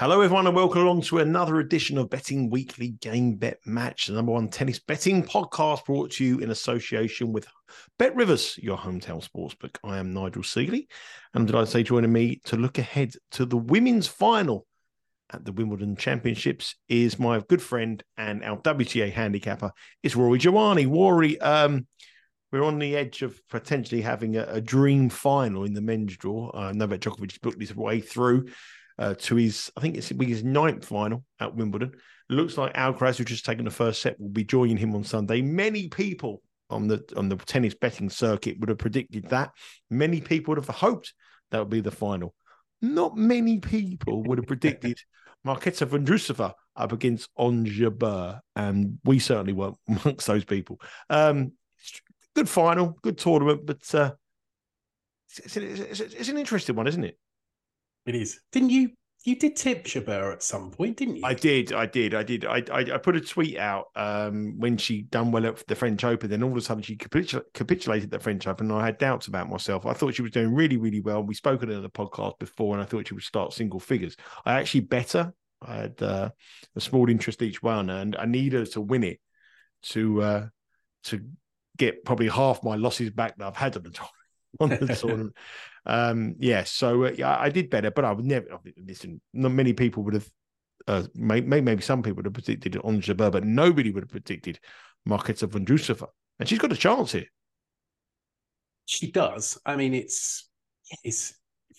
Hello, everyone, and welcome along to another edition of Betting Weekly Game Bet Match, the number one tennis betting podcast brought to you in association with Bet Rivers, your hometown sportsbook. I am Nigel Seeley, and did I say joining me to look ahead to the women's final at the Wimbledon Championships is my good friend and our WTA handicapper, is Rory Jiwani. Rory, um, we're on the edge of potentially having a, a dream final in the men's draw. Uh, Novak Djokovic booked his way through uh, to his, I think it's his ninth final at Wimbledon. Looks like Alcaraz, who's just taken the first set, will be joining him on Sunday. Many people on the on the tennis betting circuit would have predicted that. Many people would have hoped that would be the final. Not many people would have predicted Marketa Vondrousova up against Ons Jabeur, and we certainly weren't amongst those people. Um, good final, good tournament, but uh, it's, it's, it's, an interesting one, isn't it? It is. Didn't you? You did tip Jabeur at some point, didn't you? I did. I did. I did. I I, I put a tweet out um, when she done well at the French Open. Then all of a sudden she capitul- capitulated the French Open, and I had doubts about myself. I thought she was doing really, really well. We spoke on the podcast before, and I thought she would start single figures. I actually better. I had uh, a small interest each one, and I need her to win it to uh, to get probably half my losses back that I've had at the on the tournament. Um, yeah, so uh, I did better, but I would never. Listen, not many people would have. Uh, maybe, maybe some people would have predicted Ons Jabeur, but nobody would have predicted Marketa Vondrousova, and she's got a chance here. She does. I mean, it's it's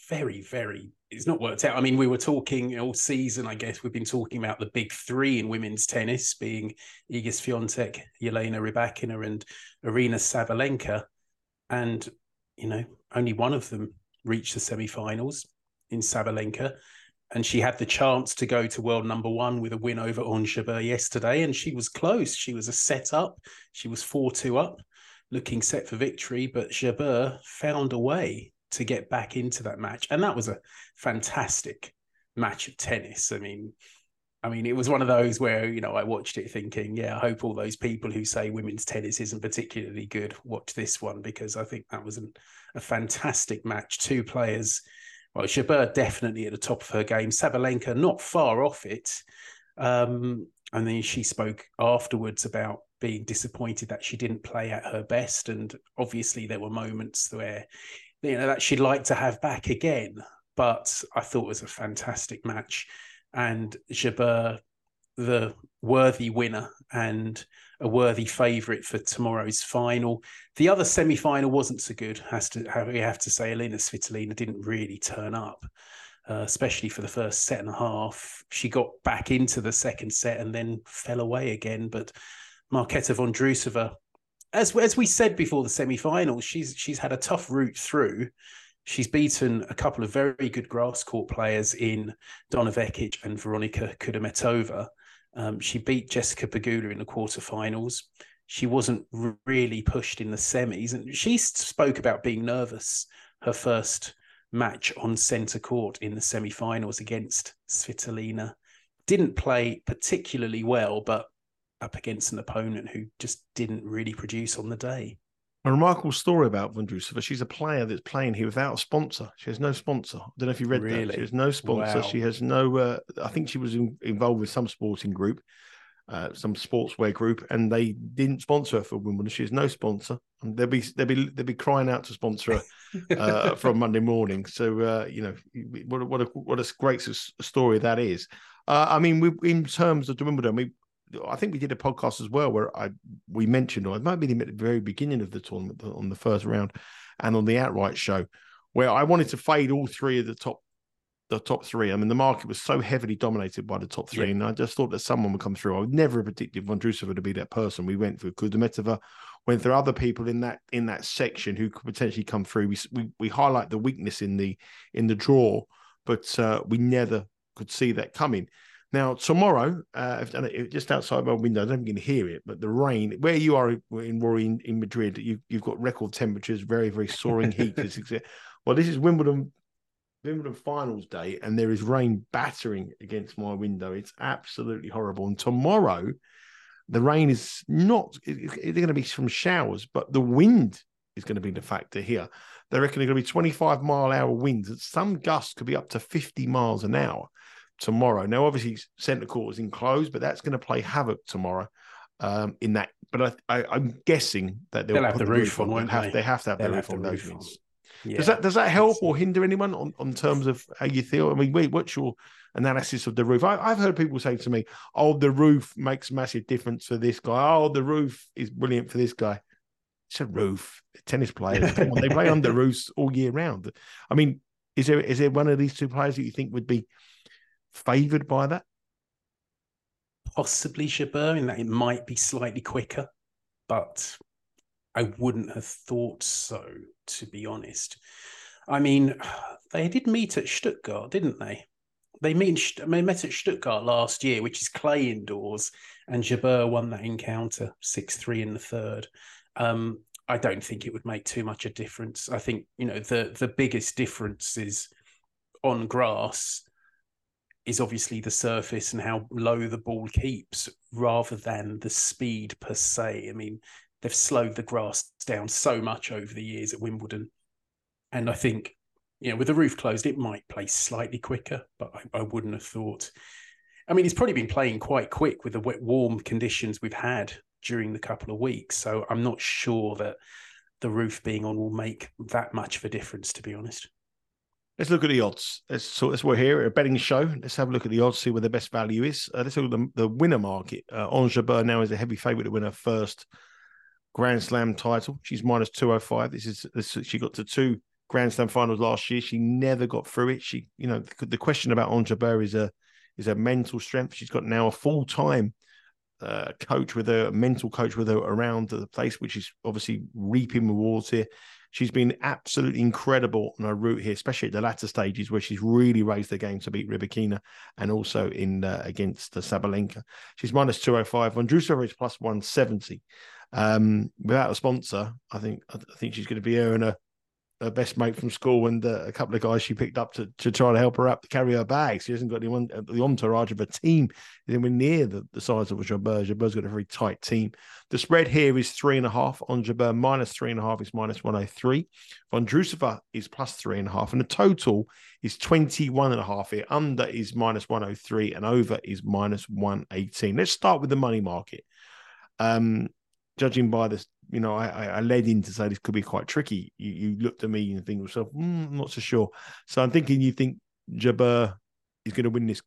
very, very. It's not worked out. I mean, we were talking all season. I guess we've been talking about the big three in women's tennis, being Iga Swiatek, Elena Rybakina, and Aryna Sabalenka, and you know, only one of them reached the semi-finals in Sabalenka, and she had the chance to go to world number one with a win over Ons Jabeur yesterday, and she was close. She was a set up. She was four two up, looking set for victory, but Jabeur found a way to get back into that match, and that was a fantastic match of tennis. I mean, I mean, it was one of those where, you know, I watched it thinking, yeah, I hope all those people who say women's tennis isn't particularly good watch this one because I think that was an, a fantastic match. Two players, well, Jabeur definitely at the top of her game, Sabalenka not far off it. Um, and then she spoke afterwards about being disappointed that she didn't play at her best. And obviously, there were moments where, you know, that she'd like to have back again. But I thought it was a fantastic match and Jabeur the worthy winner and a worthy favourite for tomorrow's final. The other semi-final wasn't so good. Has to we have to say, Alina Svitolina didn't really turn up, uh, especially for the first set and a half. She got back into the second set and then fell away again. But Marketa Vondrousova, as as we said before the semi-finals, she's she's had a tough route through. She's beaten a couple of very good grass court players in Donna Vekic and Veronika Kudermetova. Um, she beat Jessica Pegula in the quarterfinals. She wasn't really pushed in the semis, and she spoke about being nervous her first match on centre court in the semi-finals against Svitolina. Didn't play particularly well, but up against an opponent who just didn't really produce on the day. A remarkable story about Vondrousova. She's a player that's playing here without a sponsor. She has no sponsor. I don't know if you read really? that. She has no sponsor. Wow. She has no. Uh, I think she was in, involved with some sporting group, uh, some sportswear group, and they didn't sponsor her for Wimbledon. She has no sponsor. And they'll be they'll be they'll be crying out to sponsor her uh, from Monday morning. So uh, you know what a, what a what a great story that is. Uh, I mean, we, in terms of Wimbledon, we I think we did a podcast as well where I we mentioned, or it might be at the very beginning of the tournament on the first round, and on the outright show, where I wanted to fade all three of the top the top three. I mean, the market was so heavily dominated by the top three, yeah. and I just thought that someone would come through. I would never have predicted Vondrousova to be that person. We went for Kudermetova, went through other people in that in that section who could potentially come through. We we, we highlight the weakness in the in the draw, but uh, we never could see that coming. Now tomorrow, uh, just outside my window. I don't even hear it, but the rain where you are in Rory in, in Madrid, you, you've got record temperatures, very very soaring heat. well, this is Wimbledon Wimbledon finals day and there is rain battering against my window. It's absolutely horrible. And tomorrow, the rain is not, it's going to be some showers, but the wind is going to be the factor here. They reckon it's going to be 25 mile hour winds. And some gusts could be up to 50 miles an hour tomorrow. Now, obviously, centre court is enclosed, but that's going to play havoc tomorrow. Um, in that, but I, am guessing that they'll, they'll have the roof, roof on. Won't have, they? have to have they'll the roof on those winds. Yeah. Does that does that help or hinder anyone on, on terms of how you feel? I mean, wait, what's your analysis of the roof? I, have heard people say to me, "Oh, the roof makes a massive difference for this guy. Oh, the roof is brilliant for this guy." It's a roof. Tennis players, on, they play under roofs all year round. I mean, is there is there one of these two players that you think would be favoured by that? Possibly Jabeur, in that it might be slightly quicker, but I wouldn't have thought so, to be honest. I mean, they did meet at Stuttgart, didn't they? They meet they met at Stuttgart last year, which is clay indoors, and Jabeur won that encounter six three in the third. Um, I don't think it would make too much a difference. I think you know the the biggest difference is on grass is obviously the surface and how low the ball keeps rather than the speed per se. I mean, they've slowed the grass down so much over the years at Wimbledon. And I think, you know, with the roof closed, it might play slightly quicker, but I, I wouldn't have thought. I mean, he's probably been playing quite quick with the wet, warm conditions we've had during the couple of weeks. So I'm not sure that the roof being on will make that much of a difference, to be honest. Let's look at the odds. Let's so we're here at a betting show. Let's have a look at the odds, see where the best value is. Uh, let's look at the, the winner market. Uh, Jabeur now is a heavy favourite to win her first Grand Slam title. She's minus 205. This is this, she got to two Grand Slam finals last year. She never got through it. She, you know, the, the question about Ons Jabeur is a is a mental strength. She's got now a full time uh, coach with her, mental coach with her around the place, which is obviously reaping rewards here. She's been absolutely incredible on her route here, especially at the latter stages where she's really raised the game to beat Rybakina and also in uh, against the Sabalenka. She's minus 205. Vondrousova is plus 170. Um, without a sponsor, I think I think she's going to be earning a her best mate from school and uh, a couple of guys she picked up to, to try to help her up to carry her bags. She hasn't got anyone, uh, the entourage of a team anywhere near the, the size of Jabeur. Jabeur's got a very tight team. The spread here is three and a half on Jabeur, minus three and a half is minus 103. Vondrousova is plus three and a half, and the total is 21 and a half here. Under is minus 103 and over is minus 118. Let's start with the money market. Um, judging by this, you know, I, I led in to say this could be quite tricky. You, you looked at me and think to yourself, mm, I'm not so sure. So I'm thinking you think Jabeur is going to win this.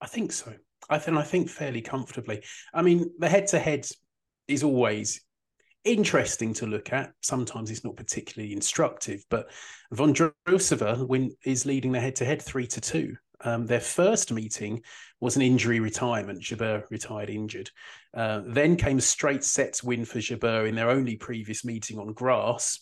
I think so. I think I think fairly comfortably. I mean, the head to head is always interesting to look at. Sometimes it's not particularly instructive, but Vondrousova win is leading the head to head three to two. Um, their first meeting was an injury retirement. Jabeur retired injured. Uh, then came a straight sets win for Jabeur in their only previous meeting on grass.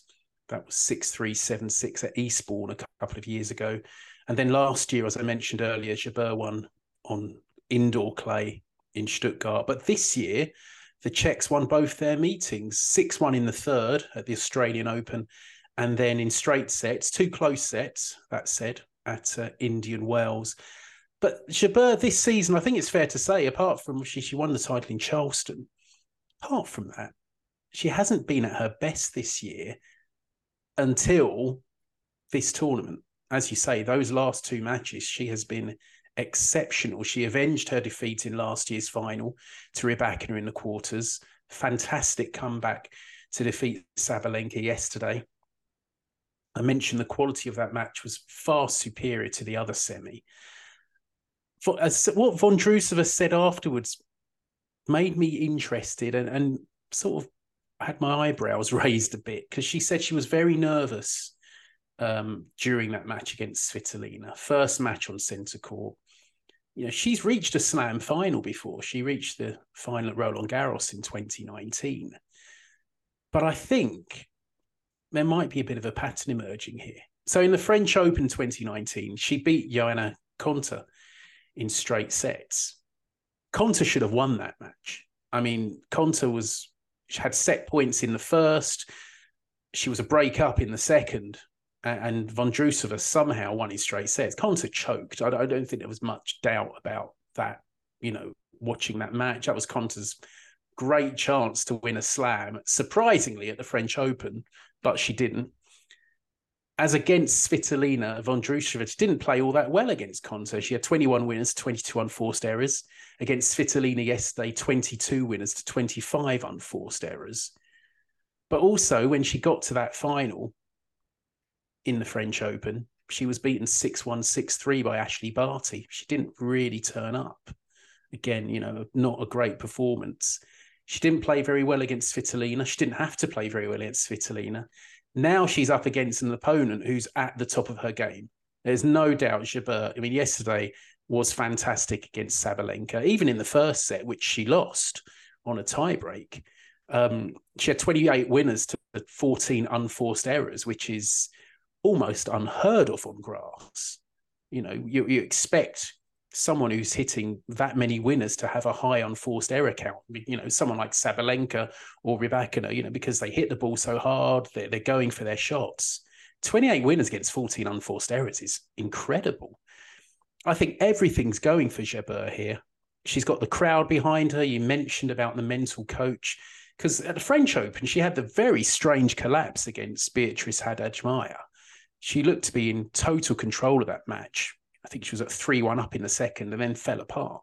That was 6 3 7 6 at Eastbourne a couple of years ago. And then last year, as I mentioned earlier, Jabeur won on indoor clay in Stuttgart. But this year, the Czechs won both their meetings 6 1 in the third at the Australian Open, and then in straight sets, two close sets, that said, at uh, Indian Wells. But Jabeur this season, I think it's fair to say, apart from she, she won the title in Charleston, apart from that, she hasn't been at her best this year until this tournament. As you say, those last two matches, she has been exceptional. She avenged her defeat in last year's final to Rybakina in the quarters. Fantastic comeback to defeat Sabalenka yesterday. I mentioned the quality of that match was far superior to the other semi. For, as, what Vondrousova said afterwards made me interested and, and sort of had my eyebrows raised a bit because she said she was very nervous um, during that match against Svitolina. First match on centre court. You know, she's reached a slam final before. She reached the final at Roland Garros in 2019. But I think there might be a bit of a pattern emerging here. So in the French Open 2019, she beat Johanna Konta in straight sets. Konta should have won that match. I mean, Konta was had set points in the first. She was a break up in the second, and Vondrousova somehow won in straight sets. Konta choked. I don't think there was much doubt about that. You know, watching that match, that was Konta's great chance to win a slam. Surprisingly, at the French Open, but she didn't. As against Svitolina, Vondrousova didn't play all that well against Konta. She had 21 winners, 22 unforced errors. Against Svitolina yesterday, 22 winners to 25 unforced errors. But also, when she got to that final in the French Open, she was beaten 6 1, 6 3 by Ashleigh Barty. She didn't really turn up. Again, you know, not a great performance. She didn't play very well against Svitolina. She didn't have to play very well against Svitolina. Now she's up against an opponent who's at the top of her game. There's no doubt Jabeur, I mean, yesterday was fantastic against Sabalenka, even in the first set, which she lost on a tiebreak. Um, she had 28 winners to 14 unforced errors, which is almost unheard of on grass. You know, you, you expect someone who's hitting that many winners to have a high unforced error count. You know, someone like Sabalenka or Rybakina, you know, because they hit the ball so hard, they're, they're going for their shots. 28 winners against 14 unforced errors is incredible. I think everything's going for Jabeur here. She's got the crowd behind her. You mentioned about the mental coach. Because at the French Open, she had the very strange collapse against Beatrice Haddad Maia. She looked to be in total control of that match I think she was at 3 1 up in the second and then fell apart.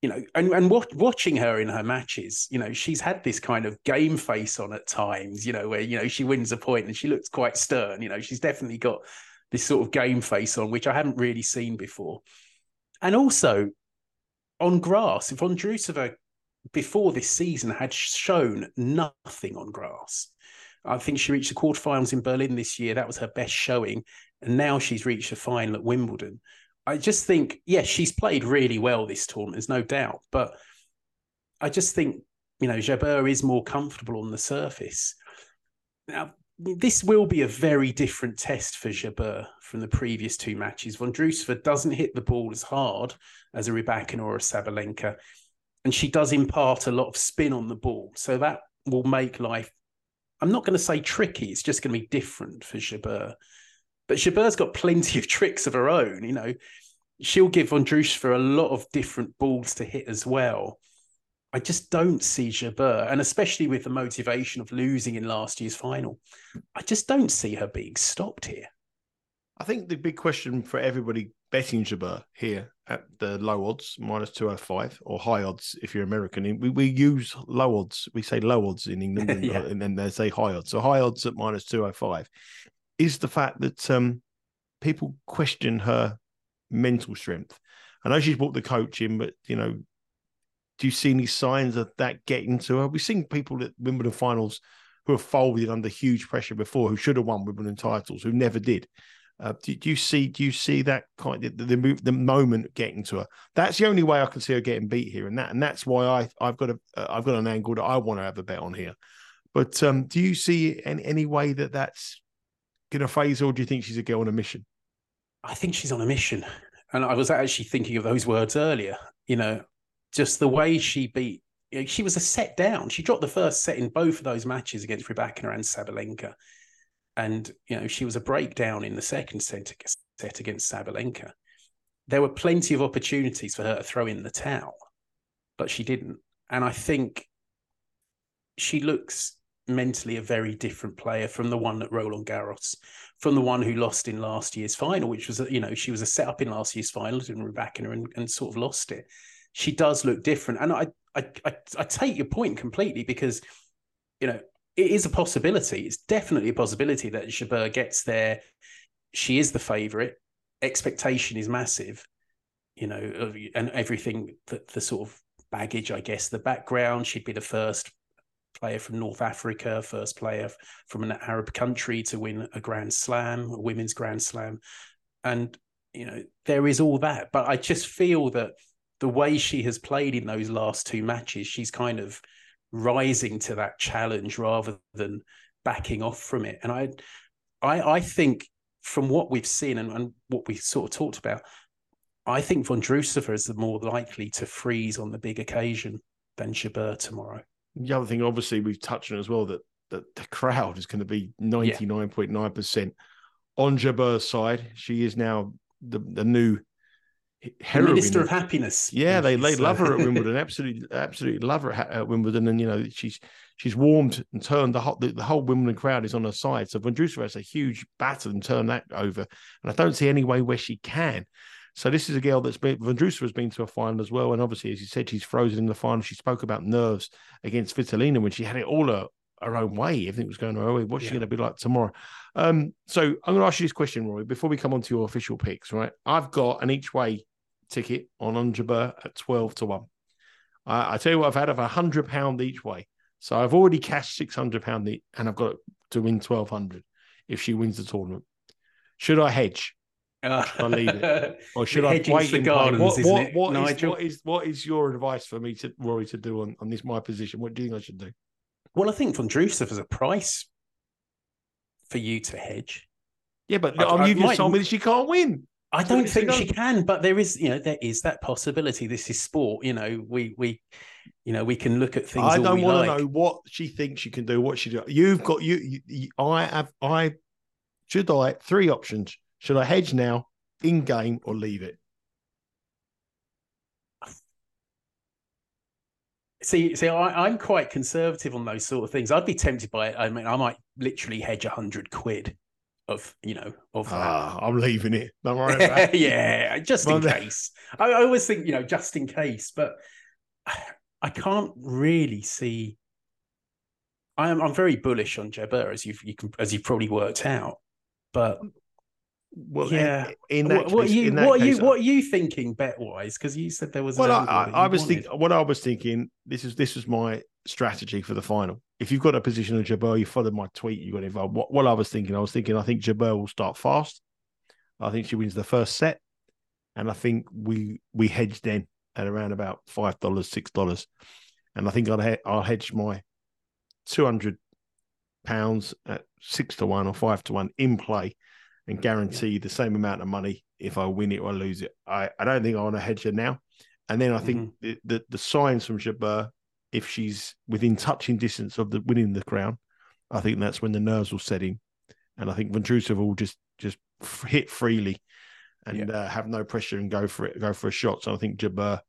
You know, and, and what, watching her in her matches, you know, she's had this kind of game face on at times, you know, where, you know, she wins a point and she looks quite stern. You know, she's definitely got this sort of game face on, which I haven't really seen before. And also on grass, if Vondrousova before this season had shown nothing on grass. I think she reached the quarterfinals in Berlin this year. That was her best showing and now she's reached a final at Wimbledon. I just think, yes, she's played really well this tournament, there's no doubt. But I just think, you know, Jabeur is more comfortable on the surface. Now, this will be a very different test for Jabeur from the previous two matches. Von Vondrousova doesn't hit the ball as hard as a Rybakina or a Sabalenka, and she does impart a lot of spin on the ball. So that will make life, I'm not going to say tricky, it's just going to be different for Jabeur. But Jabeur's got plenty of tricks of her own. You know, she'll give Vondrousova a lot of different balls to hit as well. I just don't see Jabeur, and especially with the motivation of losing in last year's final, I just don't see her being stopped here. I think the big question for everybody betting Jabeur here at the low odds, minus 205, or high odds if you're American. We, we use low odds. We say low odds in England, yeah. and then they say high odds. So high odds at minus 205 is the fact that um, people question her mental strength. I know she's brought the coach in, but you know, do you see any signs of that getting to her? We've seen people at Wimbledon finals who have folded under huge pressure before, who should have won Wimbledon titles, who never did. Uh, do, do, you see? Do you see that kind of the, the move, the moment getting to her? That's the only way I can see her getting beat here, and that and that's why I I've got a have got an angle that I want to have a bet on here. But um, do you see any any way that that's going to phase, or do you think she's a girl on a mission? I think she's on a mission. And I was actually thinking of those words earlier. You know, just the way she beat, she was a set down. She dropped the first set in both of those matches against Rybakina and Sabalenka. And, you know, she was a breakdown in the second set, against Sabalenka. There were plenty of opportunities for her to throw in the towel, but she didn't. And I think she looks mentally a very different player from the one at Roland Garros, from the one who lost in last year's final, which was, you know, she was a set up in last year's final in Rybakina and, and sort of lost it. She does look different. And I, I, I, I take your point completely because, you know, it is a possibility. It's definitely a possibility that Jabeur gets there. She is the favourite. Expectation is massive, you know, and everything that the sort of baggage, I guess, the background. She'd be the first player from North Africa, first player from an Arab country to win a Grand Slam, a women's Grand Slam. And, you know, there is all that. But I just feel that the way she has played in those last two matches, she's kind of rising to that challenge rather than backing off from it. And I I, I think from what we've seen and, and what we sort of talked about, I think Vondrousova is the more likely to freeze on the big occasion than Jabeur tomorrow. The other thing, obviously, we've touched on as well that, that the crowd is going to be 99.9% on Jabeur's side. She is now the, the new heroine. Minister of Happiness. Yeah, they, they love her at Wimbledon. Absolutely, absolutely love her at Wimbledon. And, you know, she's she's warmed and turned the whole, the, the whole Wimbledon crowd is on her side. So Vondrousova has a huge battle and turn that over. And I don't see any way where she can. So this is a girl that's been Vondrousova has been to a final as well, and obviously, as you said, she's frozen in the final. She spoke about nerves against Svitolina when she had it all her, her own way. Everything was going her way. What's yeah. she going to be like tomorrow? Um, so I'm going to ask you this question, Roy, before we come on to your official picks. Right, I've got an each way ticket on Ons Jabeur at twelve to one. I, I tell you what, I've had of a hundred pound each way, so I've already cashed six hundred pound, and I've got to win twelve hundred if she wins the tournament. Should I hedge? Uh, I leave it, or should I wait the gardens? What, what, what, is, what, is, what is your advice for me to Rory to do on, on this my position? What do you think I should do? Well, I think Vondrousova is a price for you to hedge. Yeah, but I, I, you just might, told me that she can't win. I don't think she can, but there is, you know, there is that possibility. This is sport, you know. We we, you know, we can look at things. I don't want like. to know what she thinks she can do. What she do? You've got you, you. I have. I should I three options. Should I hedge now, in game, or leave it? See, see, I, am quite conservative on those sort of things. I'd be tempted by it. I mean, I might literally hedge a hundred quid of you know of that. Ah, I'm leaving it. Don't worry about it. yeah, just in case. I, I, always think you know just in case, but I can't really see. I am I'm very bullish on Jabeur as you've you can as you've probably worked out, but well, yeah. In that what, case, are you, what are you, what are you thinking bet wise? Because you said there was. Well, I, I, I was thinking. What I was thinking. This is this was my strategy for the final. If you've got a position on Jabeur, you followed my tweet. You got involved. What, what I was thinking, I was thinking. I think Jabeur will start fast. I think she wins the first set, and I think we we hedged in at around about five dollars, six dollars, and I think I'll I'll hedge my two hundred pounds at six to one or five to one in play and guarantee the same amount of money if I win it or lose it. I, I don't think I want to hedge her now. And then I think mm-hmm. the, the, the signs from Jabeur, if she's within touching distance of the winning the crown, I think that's when the nerves will set in, and I think Vondrousova will just just hit freely and yeah. uh, have no pressure and go for it, go for a shot. So I think Jabeur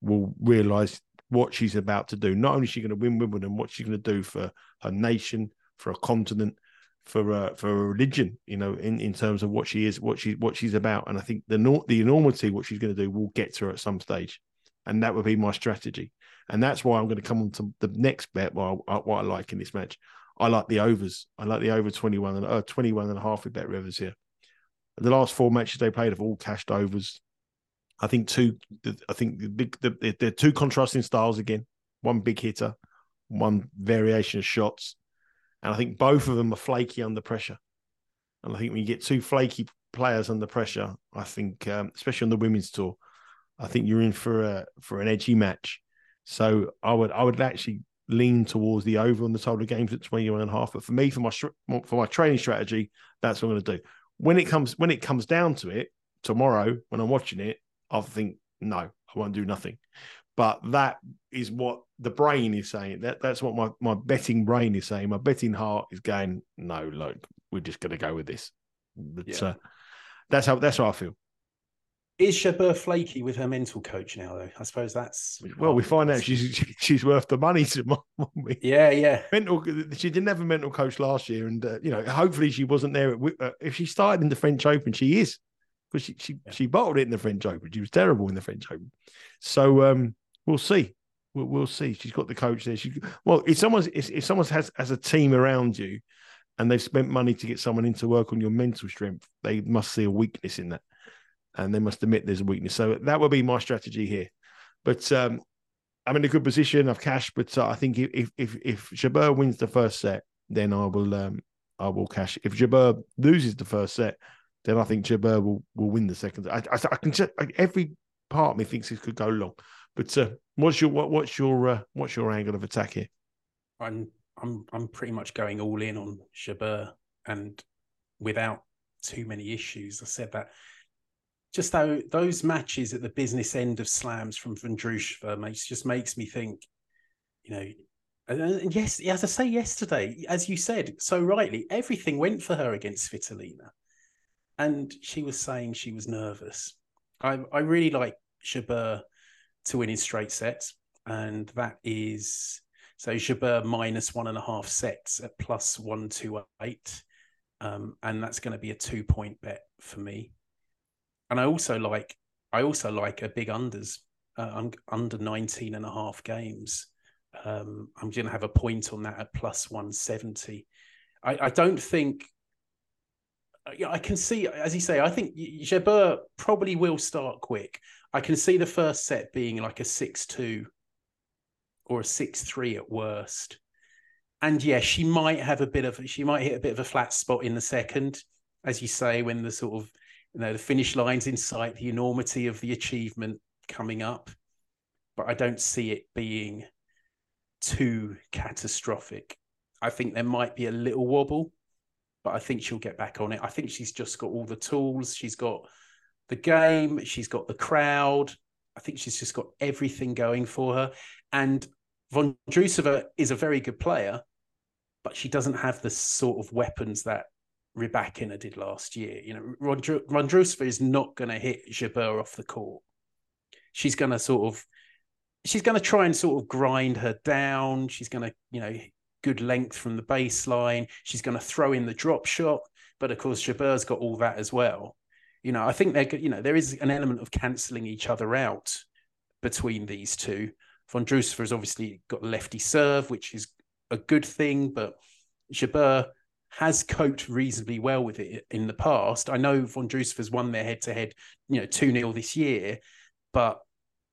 will realise what she's about to do. Not only is she going to win Wimbledon, what she's going to do for her nation, for a continent, for uh, for a religion, you know, in, in terms of what she is, what she what she's about. And I think the the enormity, what she's going to do, will get to her at some stage, and that would be my strategy. And that's why I'm going to come on to the next bet. What I, what I like in this match, I like the overs. I like the over 21 and uh, 21 and a half with Bet Rivers here. The last four matches they played have all cashed overs. I think two. I think the big. The, they're two contrasting styles again. One big hitter, one variation of shots and I think both of them are flaky under pressure. And I think when you get two flaky players under pressure, I think, um, especially on the women's tour, I think you're in for a for an edgy match. So I would I would actually lean towards the over on the total games at 21 and a half. But for me, for my for my training strategy, that's what I'm going to do. When it comes when it comes down to it tomorrow, when I'm watching it, I'll think no, I won't do nothing. But that is what the brain is saying. That that's what my, my betting brain is saying. My betting heart is going, no, look, we're just going to go with this. But, yeah. uh, that's how that's how I feel. Is Jabeur flaky with her mental coach now, though? I suppose that's well. We find out she's she's worth the money to we? Yeah, yeah. Mental. She didn't have a mental coach last year, and uh, you know, hopefully she wasn't there. Uh, if she started in the French Open, she is because she she, yeah. she bottled it in the French Open. She was terrible in the French Open. So um, we'll see. We'll, we'll, see. She's got the coach there. She well, if someone's if, if someone has has a team around you, and they've spent money to get someone in to work on your mental strength, they must see a weakness in that, and they must admit there's a weakness. So that will be my strategy here. But um, I'm in a good position. I've cashed, but uh, I think if if if Jabeur wins the first set, then I will um I will cash. If Jabeur loses the first set, then I think Jabeur will will win the second. I I, I can just every part of me thinks it could go long. But uh, what's your what, what's your uh, what's your angle of attack here? I'm I'm I'm pretty much going all in on Jabeur and without too many issues. I said that just though those matches at the business end of slams from Vondrousova makes just makes me think, you know, and, yes, as I say yesterday, as you said so rightly, everything went for her against Svitolina, and she was saying she was nervous. I I really like Jabeur to win in straight sets, and that is so Jabeur minus one and a half sets at plus one two eight, um, and that's going to be a two point bet for me and I also like I also like a big unders. Uh, under 19 and a half games. Um, I'm going to have a point on that at plus 170. I, I don't think. Uh, yeah, I can see, as you say, I think Jabeur probably will start quick. I can see the first set being like a 6 2 or a 6 3 at worst. And yeah, she might have a bit of, she might hit a bit of a flat spot in the second, as you say, when the sort of you know the finish line's in sight, the enormity of the achievement coming up, but I don't see it being too catastrophic. I think there might be a little wobble, but I think she'll get back on it. I think she's just got all the tools. She's got the game. She's got the crowd. I think she's just got everything going for her. And Von Drusova is a very good player, but she doesn't have the sort of weapons that Rybakina did last year. You know, Vondrousova is not going to hit Jabeur off the court. She's going to sort of, she's going to try and sort of grind her down. She's going to, you know, good length from the baseline. She's going to throw in the drop shot, but of course Jabeur's got all that as well. You know, I think they're, you know, there is an element of cancelling each other out between these two. Von Vondrousova has obviously got lefty serve, which is a good thing, but Jabeur has coped reasonably well with it in the past. I know Von Vondrousova has won their head to head, you know, 2 0 this year, but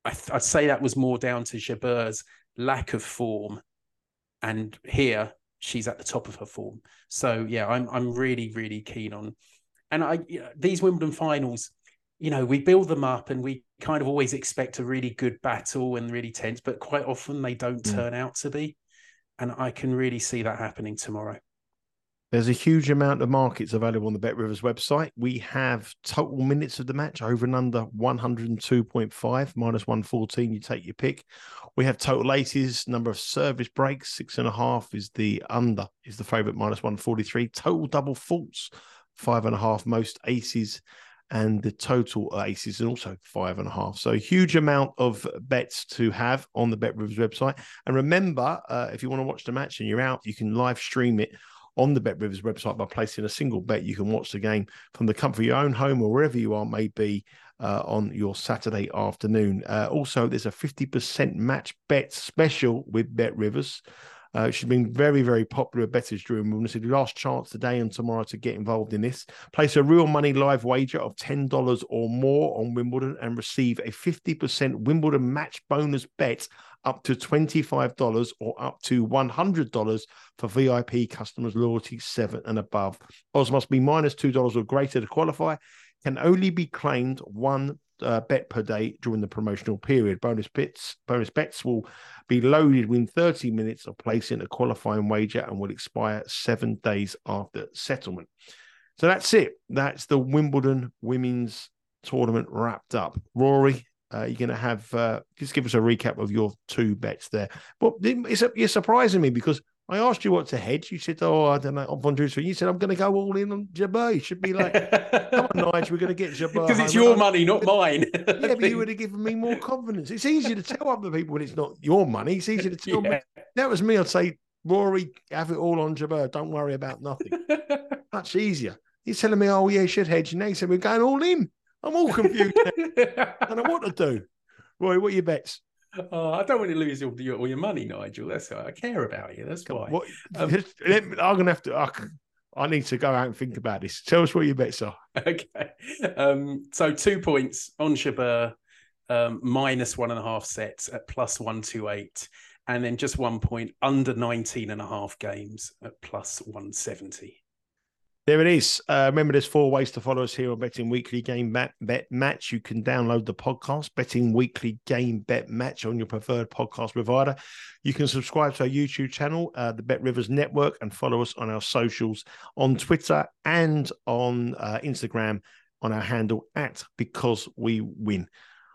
I would say that was more down to Jabeur's lack of form. And here she's at the top of her form. So yeah, I'm I'm really, really keen on and I you know, these Wimbledon finals, you know, we build them up and we kind of always expect a really good battle and really tense, but quite often they don't mm. turn out to be. And I can really see that happening tomorrow. There's a huge amount of markets available on the Bet Rivers website. We have total minutes of the match over and under 102.5 minus 114. You take your pick. We have total aces, number of service breaks, six and a half is the under, is the favorite minus 143. Total double faults, five and a half, most aces, and the total aces and also five and a half. So a huge amount of bets to have on the Bet Rivers website. And remember, uh, if you want to watch the match and you're out, you can live stream it on the Bet Rivers website by placing a single bet. You can watch the game from the comfort of your own home or wherever you are, may be uh, on your Saturday afternoon. Uh, also, there's a 50% match bet special with Bet Rivers. Uh, she's been very, very popular bettors during the last chance today and tomorrow to get involved in this. Place a real money live wager of $10 or more on Wimbledon and receive a 50% Wimbledon match bonus bet up to $25 or up to $100 for VIP customers loyalty 7 and above. Odds must be minus $2 or greater to qualify. Can only be claimed one uh, bet per day during the promotional period. Bonus bets, bonus bets will be loaded within 30 minutes of placing a qualifying wager and will expire seven days after settlement. So that's it. That's the Wimbledon women's tournament wrapped up. Rory, uh, you're going to have uh, just give us a recap of your two bets there. But it's, you're surprising me because I asked you what to hedge. You said, "Oh, I don't know." On Vondrousova, you said, "I'm going to go all in on Jabeur." You should be like, "Come on, Nigel, we're going to get Jabeur." Because it's your money, not mine. yeah, but you would have given me more confidence. It's easier to tell other people when it's not your money. It's easier to tell yeah. me. That was me. I'd say, "Rory, have it all on Jabeur. Don't worry about nothing." Much easier. He's telling me, "Oh, yeah, you should hedge." And they said, "We're going all in." I'm all confused. And I don't know what to do. Roy, what are your bets? Oh, I don't want to lose all your, all your money, Nigel. That's why I care about you. That's why. What, um, I'm gonna have to. I, I, need to go out and think about this. Tell us what your bets are. Okay. Um, so two points on Jabeur. um, minus one and a half sets at plus 128. And then just one point under 19 and a half games at plus 170. There it is. Uh, remember, there's four ways to follow us here on Betting Weekly Game Bet, Bet Match. You can download the podcast, Betting Weekly Game Bet Match, on your preferred podcast provider. You can subscribe to our YouTube channel, uh, the Bet Rivers Network, and follow us on our socials on Twitter and on uh, Instagram on our handle at Because We Win.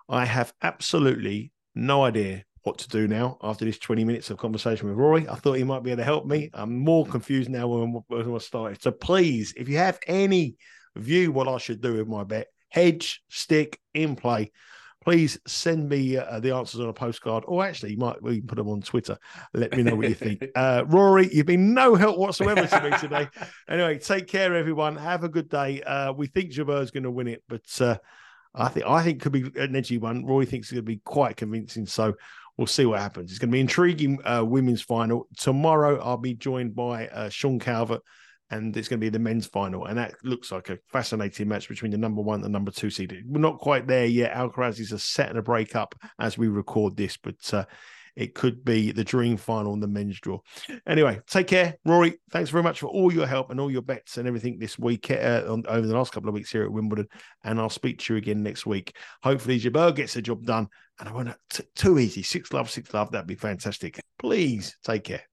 I have absolutely no idea what to do now after this 20 minutes of conversation with Rory. I thought he might be able to help me. I'm more confused now when, when I started. So please, if you have any view what I should do with my bet, hedge, stick, in play, please send me uh, the answers on a postcard, or actually, you might we can put them on Twitter. Let me know what you think. Uh, Rory, you've been no help whatsoever to me today. Anyway, take care, everyone. Have a good day. Uh, we think Jabeur's going to win it, but uh, I think I think could be an edgy one. Rory thinks it's going to be quite convincing. So we'll see what happens. It's going to be intriguing uh, women's final tomorrow. I'll be joined by uh, Sean Calvert, and it's going to be the men's final, and that looks like a fascinating match between the number one and the number two seed. We're not quite there yet. Alcaraz is a set and a break up as we record this, but. Uh, it could be the dream final in the men's draw. Anyway, take care, Rory. Thanks very much for all your help and all your bets and everything this week uh, on, over the last couple of weeks here at Wimbledon. And I'll speak to you again next week. Hopefully, Jabeur gets the job done. And I want to too easy. Six love, six love. That'd be fantastic. Please take care.